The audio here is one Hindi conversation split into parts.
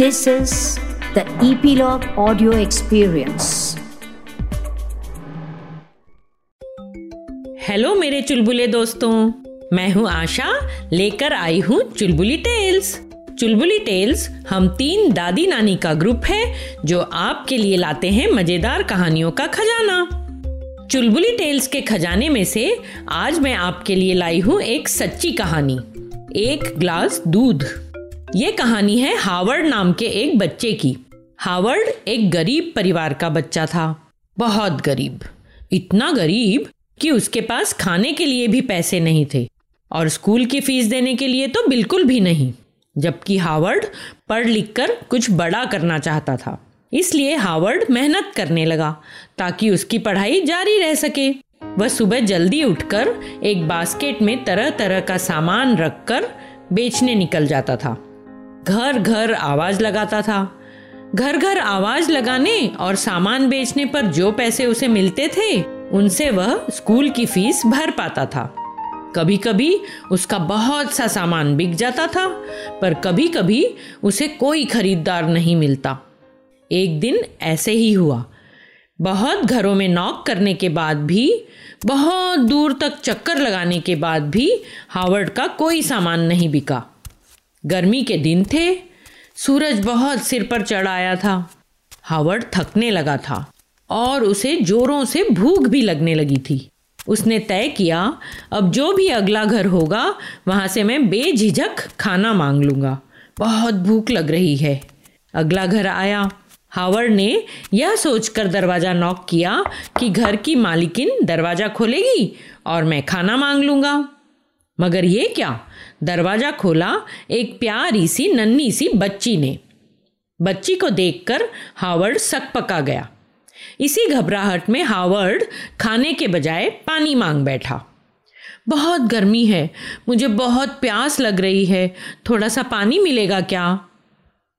This is the Epilogue Audio Experience. Hello मेरे चुलबुले दोस्तों। मैं हूँ आशा, लेकर आई हूँ चुलबुली टेल्स चुलबुली टेल्स हम तीन दादी नानी का ग्रुप है, जो आपके लिए लाते हैं मज़ेदार कहानियों का खजाना। चुलबुली टेल्स के खजाने में से आज मैं आपके लिए लाई हूँ एक सच्ची कहानी, एक ग्लास दूध। ये कहानी है हावर्ड नाम के एक बच्चे की। हावर्ड एक गरीब परिवार का बच्चा था। बहुत गरीब। इतना गरीब कि उसके पास खाने के लिए भी पैसे नहीं थे और स्कूल की फ़ीस देने के लिए तो बिल्कुल भी नहीं, जबकि हावर्ड पढ़ लिख कर कुछ बड़ा करना चाहता था। इसलिए हावर्ड मेहनत करने लगा ताकि उसकी पढ़ाई जारी रह सके। वह सुबह जल्दी उठकर एक बास्केट में तरह तरह का सामान रखकर बेचने निकल जाता था। घर घर आवाज़ लगाता था। घर घर आवाज़ लगाने और सामान बेचने पर जो पैसे उसे मिलते थे, उनसे वह स्कूल की फ़ीस भर पाता था। कभी कभी उसका बहुत सा सामान बिक जाता था, पर कभी कभी उसे कोई खरीदार नहीं मिलता। एक दिन ऐसे ही हुआ। बहुत घरों में नॉक करने के बाद भी, बहुत दूर तक चक्कर लगाने के बाद भी हावर्ड का कोई सामान नहीं बिका। गर्मी के दिन थे। सूरज बहुत सिर पर चढ़ आया था। हावर्ड थकने लगा था और उसे जोरों से भूख भी लगने लगी थी। उसने तय किया, अब जो भी अगला घर होगा, वहाँ से मैं बेझिझक खाना मांग लूँगा। बहुत भूख लग रही है। अगला घर आया। हावर्ड ने यह सोचकर दरवाज़ा नॉक किया कि घर की मालिकिन दरवाज़ा खोलेगी और मैं खाना मांग लूँगा। मगर ये क्या? दरवाज़ा खोला, एक प्यारी सी, नन्ही सी बच्ची ने। बच्ची को देखकर हावर्ड सक पका गया। इसी घबराहट में हावर्ड खाने के बजाय पानी मांग बैठा। बहुत गर्मी है, मुझे बहुत प्यास लग रही है थोड़ा सा पानी मिलेगा क्या?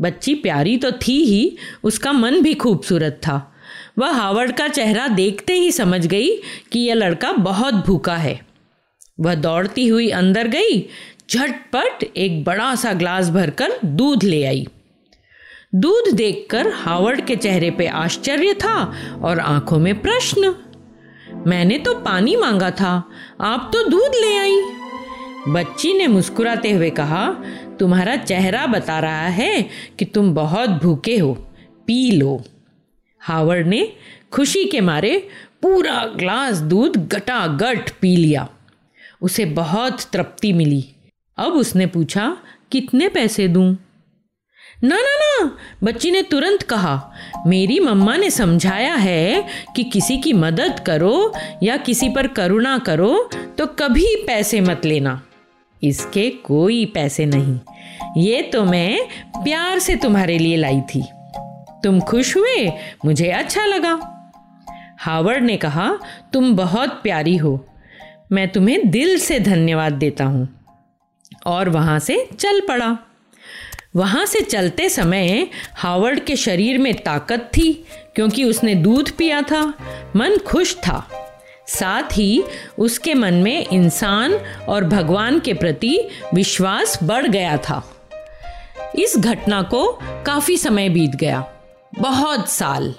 बच्ची प्यारी तो थी ही, उसका मन भी खूबसूरत था। वह हावर्ड का चेहरा देखते ही समझ गई कि यह लड़का बहुत भूखा है। वह दौड़ती हुई अंदर गई, झटपट एक बड़ा सा ग्लास भरकर दूध ले आई। दूध देखकर हावर्ड के चेहरे पे आश्चर्य था और आँखों में प्रश्न, मैंने तो पानी मांगा था, आप तो दूध ले आई? बच्ची ने मुस्कुराते हुए कहा, तुम्हारा चेहरा बता रहा है कि तुम बहुत भूखे हो, पी लो। हावर्ड ने खुशी के मारे पूरा ग्लास दूध गटागट पी लिया। उसे बहुत तृप्ति मिली। अब उसने पूछा, कितने पैसे दूँ? ना ना ना, बच्ची ने तुरंत कहा, मेरी मम्मा ने समझाया है कि किसी की मदद करो या किसी पर करुणा करो तो कभी पैसे मत लेना। इसके कोई पैसे नहीं। ये तो मैं प्यार से तुम्हारे लिए लाई थी। तुम खुश हुए? मुझे अच्छा लगा। हावर्ड ने कहा, तुम बहुत प्यारी हो। मैं तुम्हें दिल से धन्यवाद देता हूँ। और वहाँ से चल पड़ा। वहाँ से चलते समय हावर्ड के शरीर में ताकत थी, क्योंकि उसने दूध पिया था, मन खुश था। साथ ही उसके मन में इंसान और भगवान के प्रति विश्वास बढ़ गया था। इस घटना को काफ़ी समय बीत गया, बहुत साल।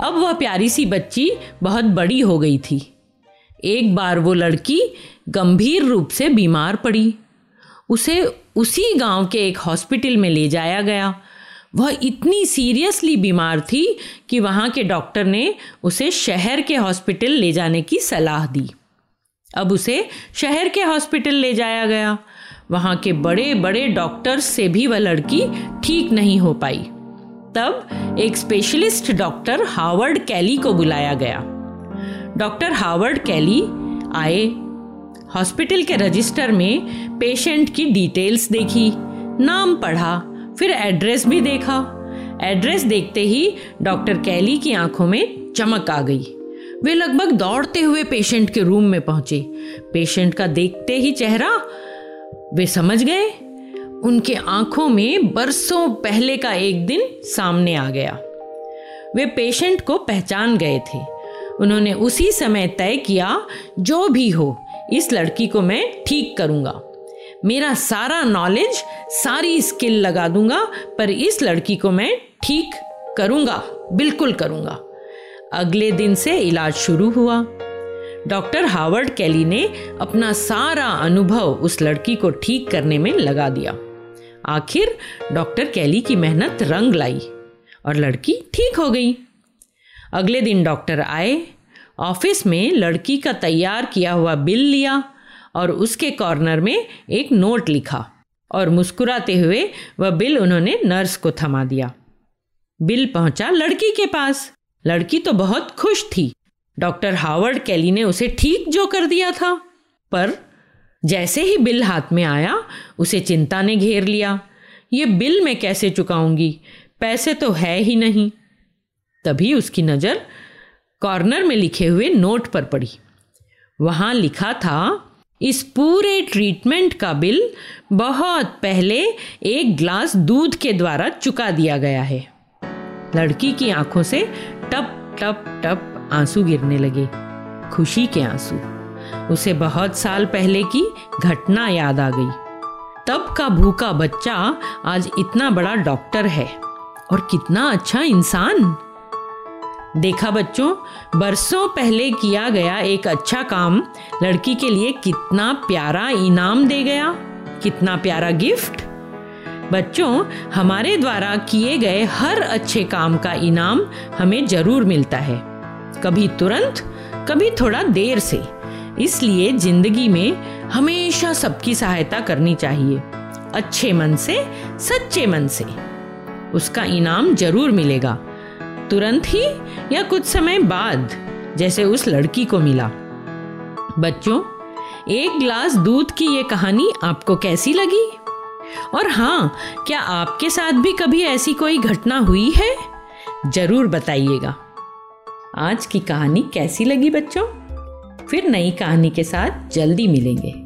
अब वह प्यारी सी बच्ची बहुत बड़ी हो गई थी। एक बार वो लड़की गंभीर रूप से बीमार पड़ी। उसे उसी गाँव के एक हॉस्पिटल में ले जाया गया। वह इतनी सीरियसली बीमार थी कि वहाँ के डॉक्टर ने उसे शहर के हॉस्पिटल ले जाने की सलाह दी। अब उसे शहर के हॉस्पिटल ले जाया गया। वहाँ के बड़े बड़े डॉक्टर्स से भी वह लड़की ठीक नहीं हो पाई। तब एक स्पेशलिस्ट डॉक्टर हावर्ड कैली को बुलाया गया। डॉक्टर हावर्ड कैली आए। हॉस्पिटल के रजिस्टर में पेशेंट की डिटेल्स देखी, नाम पढ़ा, फिर एड्रेस भी देखा। एड्रेस देखते ही डॉक्टर कैली की आँखों में चमक आ गई। वे लगभग दौड़ते हुए पेशेंट के रूम में पहुँचे। पेशेंट का देखते ही चेहरा, वे समझ गए। उनके आँखों में बरसों पहले का एक दिन सामने आ गया। वे पेशेंट को पहचान गए थे। उन्होंने उसी समय तय किया, जो भी हो, इस लड़की को मैं ठीक करूँगा। मेरा सारा नॉलेज सारी स्किल लगा दूँगा, पर इस लड़की को मैं ठीक करूँगा, बिल्कुल करूँगा। अगले दिन से इलाज शुरू हुआ। डॉक्टर हावर्ड कैली ने अपना सारा अनुभव उस लड़की को ठीक करने में लगा दिया। आखिर डॉक्टर कैली की मेहनत रंग लाई और लड़की ठीक हो गई। अगले दिन डॉक्टर आए, ऑफ़िस में लड़की का तैयार किया हुआ बिल लिया और उसके कॉर्नर में एक नोट लिखा और मुस्कुराते हुए वह बिल उन्होंने नर्स को थमा दिया। बिल पहुँचा लड़की के पास। लड़की तो बहुत खुश थी। डॉक्टर हावर्ड कैली ने उसे ठीक जो कर दिया था, पर जैसे ही बिल हाथ में आया, उसे चिंता ने घेर लिया। ये बिल मैं कैसे चुकाऊँगी? पैसे तो है ही नहीं। तभी उसकी नज़र कॉर्नर में लिखे हुए नोट पर पड़ी। वहाँ लिखा था, इस पूरे ट्रीटमेंट का बिल बहुत पहले एक ग्लास दूध के द्वारा चुका दिया गया है। लड़की की आँखों से टप टप टप आँसू गिरने लगे। खुशी के आँसू। उसे बहुत साल पहले की घटना याद आ गई। तब का भूखा बच्चा आज इतना बड़ा डॉक्टर है। और कितना अच्छा इंसान। देखा बच्चों, बरसों पहले किया गया एक अच्छा काम, लड़की के लिए कितना प्यारा इनाम दे गया, कितना प्यारा गिफ्ट। बच्चों, हमारे द्वारा किए गए हर अच्छे काम का इनाम हमें ज़रूर मिलता है। कभी तुरंत, कभी थोड़ा देर से। इसलिए ज़िंदगी में हमेशा सबकी सहायता करनी चाहिए। अच्छे मन से, सच्चे मन से। उसका इनाम ज़रूर मिलेगा। तुरंत ही या कुछ समय बाद जैसे उस लड़की को मिला। बच्चों, एक ग्लास दूध की ये कहानी आपको कैसी लगी? और हाँ क्या आपके साथ भी कभी ऐसी कोई घटना हुई है? ज़रूर बताइएगा। आज की कहानी कैसी लगी बच्चों? फिर नई कहानी के साथ जल्दी मिलेंगे।